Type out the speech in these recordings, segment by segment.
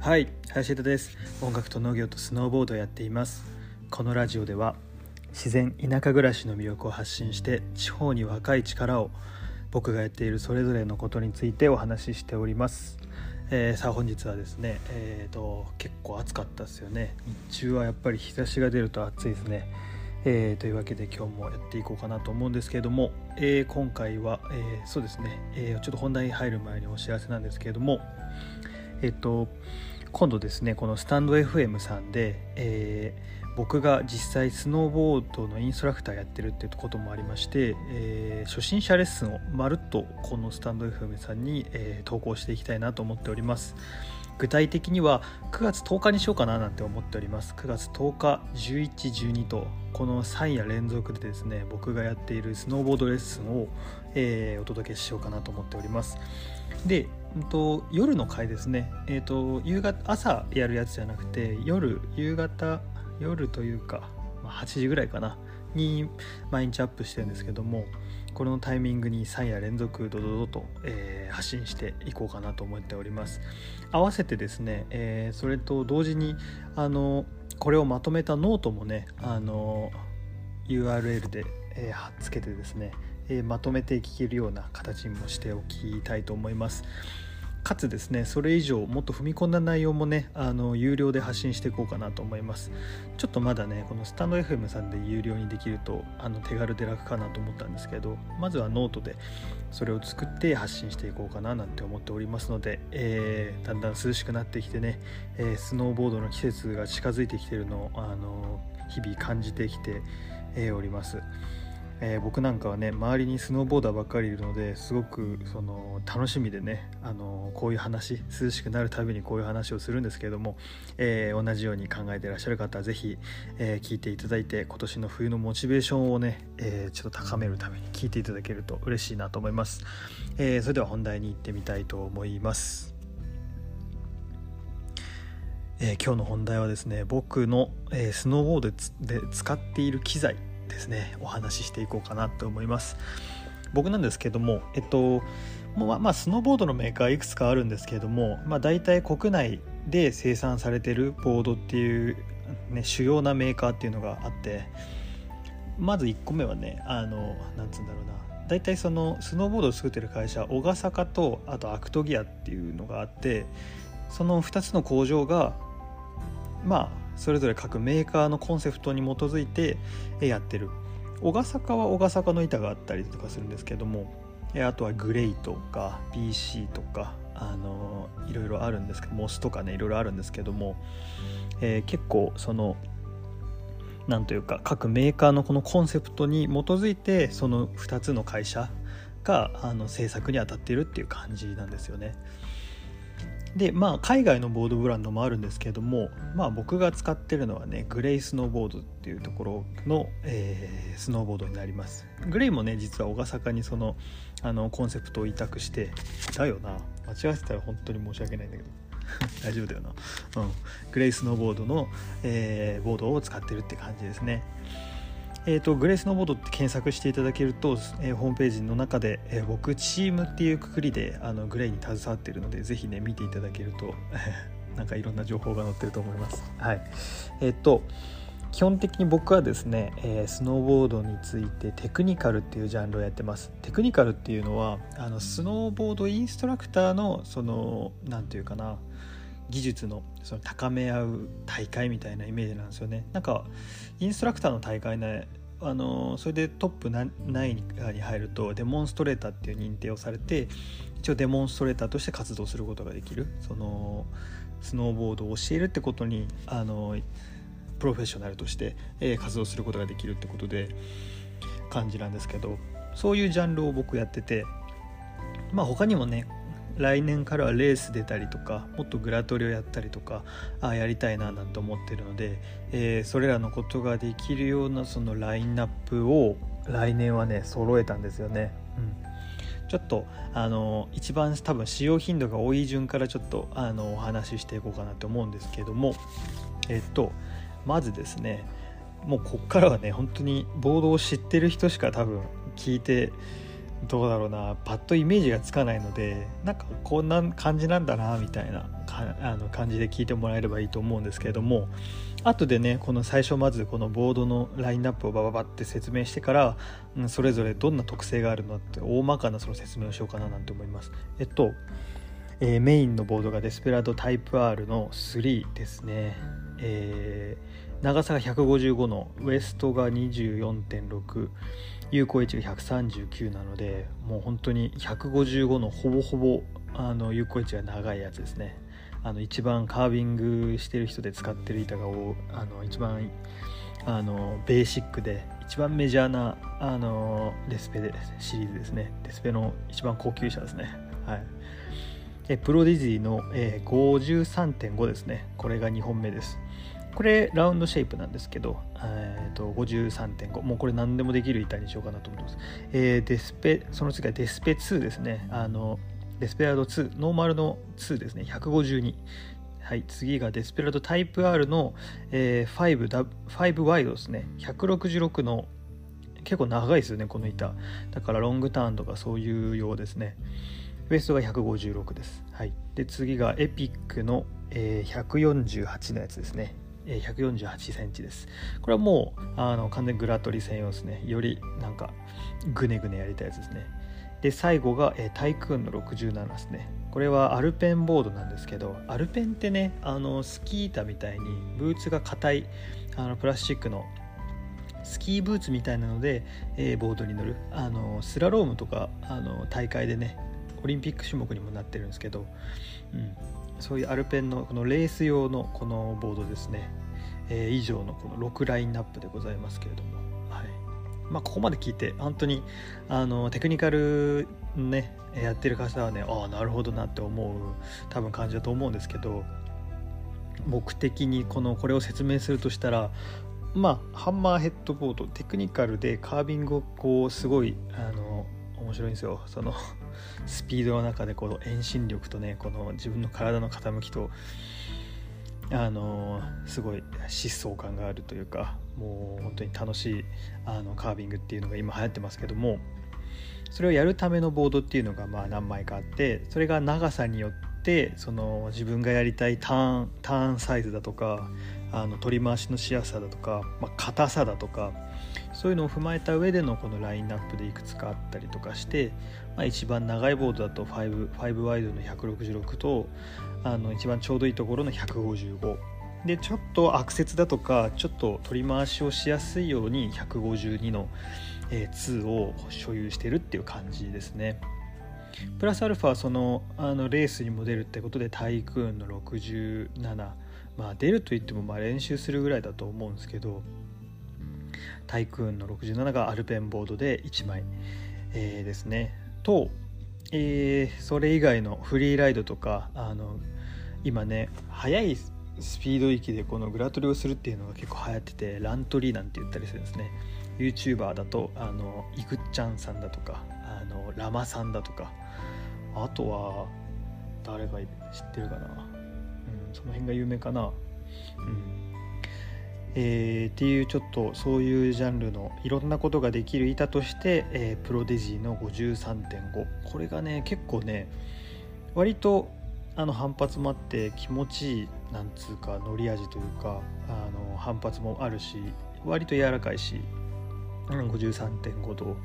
はい林田です。音楽と農業とスノーボードをやっています。このラジオでは自然田舎暮らしの魅力を発信して地方に若い力を僕がやっているそれぞれのことについてお話ししております、えー、さあ本日はですねえーと、結構暑かったですよね。日中はやっぱり日差しが出ると暑いですね。えー、というわけで今日もやっていこうかなと思うんですけれども、えー、今回は、えー、そうですね、えちょっと本題に入る前にお知らせなんですけれどもえっ、と今度ですねこのスタンド FM さんで、えー、僕が実際スノーボードのインストラクターやってるってこともありまして、えー、初心者レッスンをまるっとこのスタンド FM さんに、えー、投稿していきたいなと思っております。具体的には9月10日にしようかななんて思っております。9月10日1112とこの3夜連続でですね僕がやっているスノーボードレッスンを、えー、お届けしようかなと思っております。で、うんと、夜の回ですね、えーと、夕方朝やるやつじゃなくて夜夕方夜というか、まあ、8時ぐらいかなに毎日アップしてるんですけどもこのタイミングに3夜連続ドドドと、えー、発信していこうかなと思っております合わせてですね、えー、それと同時にあのこれをまとめたノートもねあの URL で、えー、貼っつけてですねえまとめて聞けるような形にもしておきたいと思います。かつですねそれ以上もっと踏み込んだ内容もねあの有料で発信していこうかなと思います。ちょっとまだねこのスタンド FM さんで有料にできるとあの手軽で楽かなと思ったんですけどまずはノートでそれを作って発信していこうかななんて思っておりますので、えー、だんだん涼しくなってきてね、えー、スノーボードの季節が近づいてきてるのをあの日々感じてきて、おります。えー、僕なんかはね周りにスノーボーダーばっかりいるのですごくその楽しみでねあのこういう話涼しくなるたびにこういう話をするんですけれども、えー、同じように考えてらっしゃる方は是非、えー、聞いていただいて今年の冬のモチベーションをね、えちょっと高めるために聞いていただけると嬉しいなと思います、えそれでは本題に行ってみたいと思います。えー、今日の本題はですね僕の、えー、スノーボードで使っている機材ですねお話ししていこうかなと思います。僕なんですけどもえっとまあ、まあ、スノーボードのメーカーいくつかあるんですけれども、まあ、大体国内で生産されてるボードっていう、ね、主要なメーカーっていうのがあってまず1個目はねあのなんつうんだろうな。大体そのスノーボードを作ってる会社小笠坂とあとアクトギアっていうのがあってその2つの工場がまあそれぞれ各メーカーのコンセプトに基づいてやってる小笠坂は小笠坂の板があったりとかするんですけどもあとはグレイとか BC とかあのいろいろあるんですけどモスとかねいろいろあるんですけども、えー、結構そのなんというか各メーカーのこのコンセプトに基づいてその2つの会社があの制作に当たっているっていう感じなんですよね。でまあ海外のボードブランドもあるんですけれどもまあ僕が使ってるのはねグレイスノーボードっていうところの、えー、スノーボードになります。グレイもね実は小笠坂にそのあのコンセプトを委託してだよな。間違えてたら本当に申し訳ないんだけど。大丈夫だよな、うん、グレイスノーボードの、えー、ボードを使ってるって感じですね。えーと、グレースノーボードって検索していただけると、えー、ホームページの中で、えー、僕チームっていうくくりであのグレーに携わっているのでぜひね見ていただけると なんかいろんな情報が載ってると思います。はい。えっ、ー、と基本的に僕はですね、えー、スノーボードについてテクニカルっていうジャンルをやってます。テクニカルっていうのはあのスノーボードインストラクターのその何て言うかな技術のその高め合う大会みたいなイメージなんですよね。なんかインストラクターの大会ねあのそれでトップ何位に入るとデモンストレーターっていう認定をされて一応デモンストレーターとして活動することができる。そのスノーボードを教えるってことにあのプロフェッショナルとして、え、活動することができるってことで感じなんですけどそういうジャンルを僕やっててまあ他にもね来年からはレース出たりとかもっとグラトリをやったりとかあやりたいななんて思ってるので、えー、それらのことができるようなそのラインナップを来年はね揃えたんですよね。うんちょっとあの一番多分使用頻度が多い順からちょっとあのお話ししていこうかなと思うんですけどもえっとまずですねもうこっからはね本当にボードを知ってる人しか多分聞いてどうだろうなパッとイメージがつかないのでなんかこんな感じなんだなみたいなあの感じで聞いてもらえればいいと思うんですけれども後でねこの最初まずこのボードのラインナップをバババって説明してから、うん、それぞれどんな特性があるのって大まかなその説明をしようかななんて思います。えっと、えー、メインのボードがデスペラードタイプ R の3ですね。えー、長さが155のウエストが24.6有効位置が139なのでもう本当に155のほぼほぼあの有効位置が長いやつですね。あの一番カービングしてる人で使ってる板があの一番あのベーシックで一番メジャーなあのデスペでシリーズですね。デスペの一番高級車ですね。はい。プロディジーの、えー、53.5ですね。これが2本目です。これラウンドシェイプなんですけど、えーと、53.5もうこれ何でもできる板にしようかなと思ってます、えー、デスペその次はデスペ2ですね。あのデスペラード2ノーマルの2ですね。152はい、次がデスペラードタイプ R の、えー、5, 5ワイドですね。166の結構長いですよねこの板。だからロングターンとかそういうようですね。ウエストが156です、はい、で次がエピックの、えー、148のやつですね148センチです。これはもうあの完全にグラトリ専用ですね。よりなんかグネグネやりたいやつですね。で最後が、えー、タイクーンの67ですね。これはアルペンボードなんですけどアルペンってねあのスキー板みたいにブーツが硬いあのプラスチックのスキーブーツみたいなので、えー、ボードに乗るあのスラロームとかあの大会でねオリンピック種目にもなってるんですけど、うん、そういうアルペンのこのレース用のこのボードですね、えー、以上のこの6ラインナップでございますけれども、はい。まあ、ここまで聞いて本当にあのテクニカルねやってる方はねああなるほどなって思う多分感じだと思うんですけど僕的にこのこれを説明するとしたらまあハンマーヘッドボードテクニカルでカービングをこうすごいあの面白いんですよ。そのスピードの中でこの遠心力とねこの自分の体の傾きとあのすごい疾走感があるというかもう本当に楽しいあのカービングっていうのが今流行ってますけどもそれをやるためのボードっていうのがまあ何枚かあってそれが長さによってその自分がやりたいターンターンサイズだとかあの取り回しのしやすさだとか、まあ、硬さだとかそういうのを踏まえた上でのこのラインナップでいくつかあったりとかして、まあ、一番長いボードだと 5, 5ワイドの166とあの一番ちょうどいいところの155でちょっとアクセスだとかちょっと取り回しをしやすいように152の、えー、2を所有してるっていう感じですね。プラスアルファそのあのレースにも出るってことでタイクーンの67まあ出ると言ってもまあ練習するぐらいだと思うんですけどタイクーンの67がアルペンボードで1枚、えー、ですね。と、えー、それ以外のフリーライドとかあの今ね速いスピード域でこのグラトリをするっていうのが結構流行っててラントリーなんて言ったりするんですね。YouTuber だとあのイグッチャンさんだとかあのラマさんだとか。あとは誰が知ってるかな、うん、その辺が有名かな。うん。えー、っていうちょっとそういうジャンルのいろんなことができる板として、えー、プロデジーの53.5これがね結構ね割とあの反発もあって気持ちいいなんつうか乗り味というかあの反発もあるし割と柔らかいし、うん、53.5度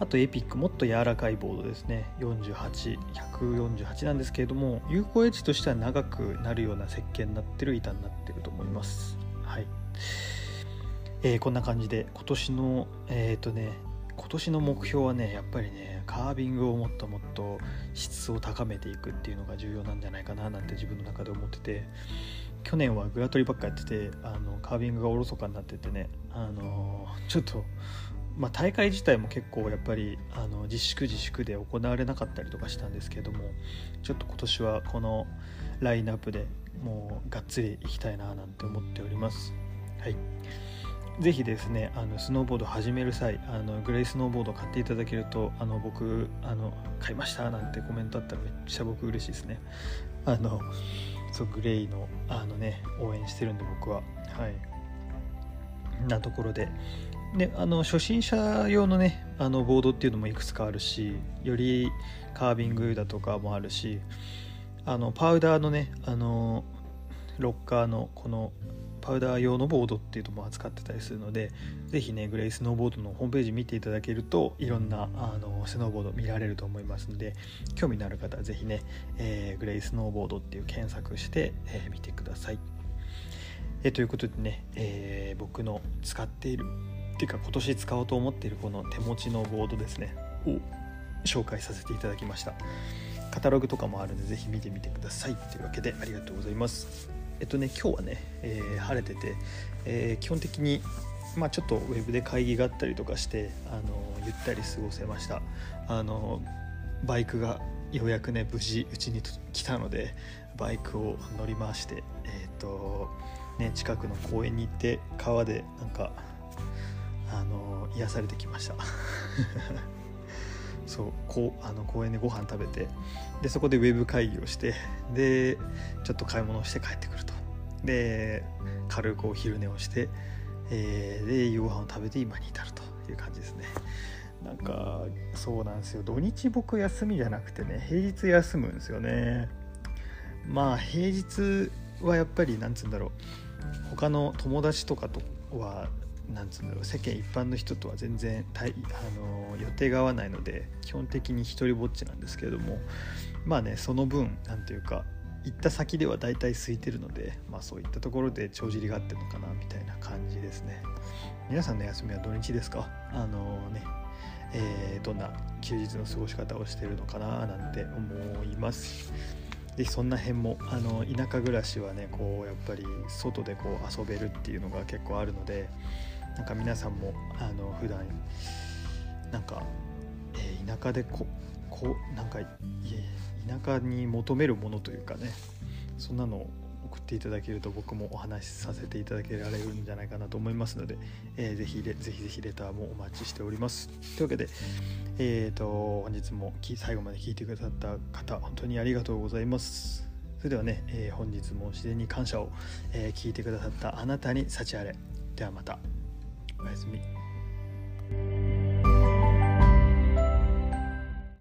あとエピックもっと柔らかいボードですね。48148なんですけれども有効エッジとしては長くなるような設計になってる板になってると思います。はい。えー、こんな感じで今年のえっ、ー、とね今年の目標はねやっぱりねカービングをもっともっと質を高めていくっていうのが重要なんじゃないかななんて自分の中で思ってて去年はグラトリばっかやっててあのカービングがおろそかになっててねあのちょっとまあ、大会自体も結構やっぱりあの自粛自粛で行われなかったりとかしたんですけどもちょっと今年はこのラインナップでもうがっつりいきたいななんて思っております。はい。ぜひですねあのスノーボード始める際あのグレイスノーボード買っていただけるとあの僕あの買いましたなんてコメントあったらめっちゃ僕嬉しいですね。あのそうグレイのあのね応援してるんで僕は。はい。なところで。ね、あの初心者用のねあのボードっていうのもいくつかあるしよりカービングだとかもあるしあのパウダーのねあのロッカーのこのパウダー用のボードっていうのも扱ってたりするので是非ねグレイスノーボードのホームページ見ていただけるといろんなあのスノーボード見られると思いますので興味のある方は是非ね、えー、グレイスノーボードっていう検索して、えー、見てください。えー、ということでね、えー、僕の使っているっていうか今年使おうと思っているこの手持ちのボードですねを紹介させていただきました。カタログとかもあるので是非見てみてください。というわけでありがとうございます。えっとね今日はね、えー、晴れてて、えー、基本的にまあ、ちょっとウェブで会議があったりとかしてあのゆったり過ごせました。あのバイクがようやくね無事うちに来たのでバイクを乗り回してえっ、ー、とね近くの公園に行って川でなんかあの癒されてきました。そうこうあの公園でご飯食べてでそこでウェブ会議をしてでちょっと買い物をして帰ってくると。で軽くお昼寝をして、えー、で夕ご飯を食べて今に至るという感じですね。なんかそうなんですよ。土日僕休みじゃなくてね平日休むんですよね。まあ平日はやっぱりなんつうんだろう。他の友達とかとはなんつうんだろう。世間一般の人とは全然あの予定が合わないので基本的に一人ぼっちなんですけれども。まあねその分何ていうか行った先では大体空いてるので、まあ、そういったところで帳尻があってるのかなみたいな感じですね。皆さんの休みは土日ですか？あのね、えー、どんな休日の過ごし方をしてるのかななんて思います。でそんな辺もあの田舎暮らしはねこうやっぱり外でこう遊べるっていうのが結構あるのでなんか皆さんもあの普段なんか、えー、田舎でここなんか田舎に求めるものというかねそんなのを送っていただけると僕もお話しさせていただけられるんじゃないかなと思いますので、えー、ぜひぜひぜひレターもお待ちしております。というわけで、えーと、本日も最後まで聞いてくださった方本当にありがとうございます。それではね、えー、本日も自然に感謝を、えー、聞いてくださったあなたに幸あれ。ではまた。おやすみ。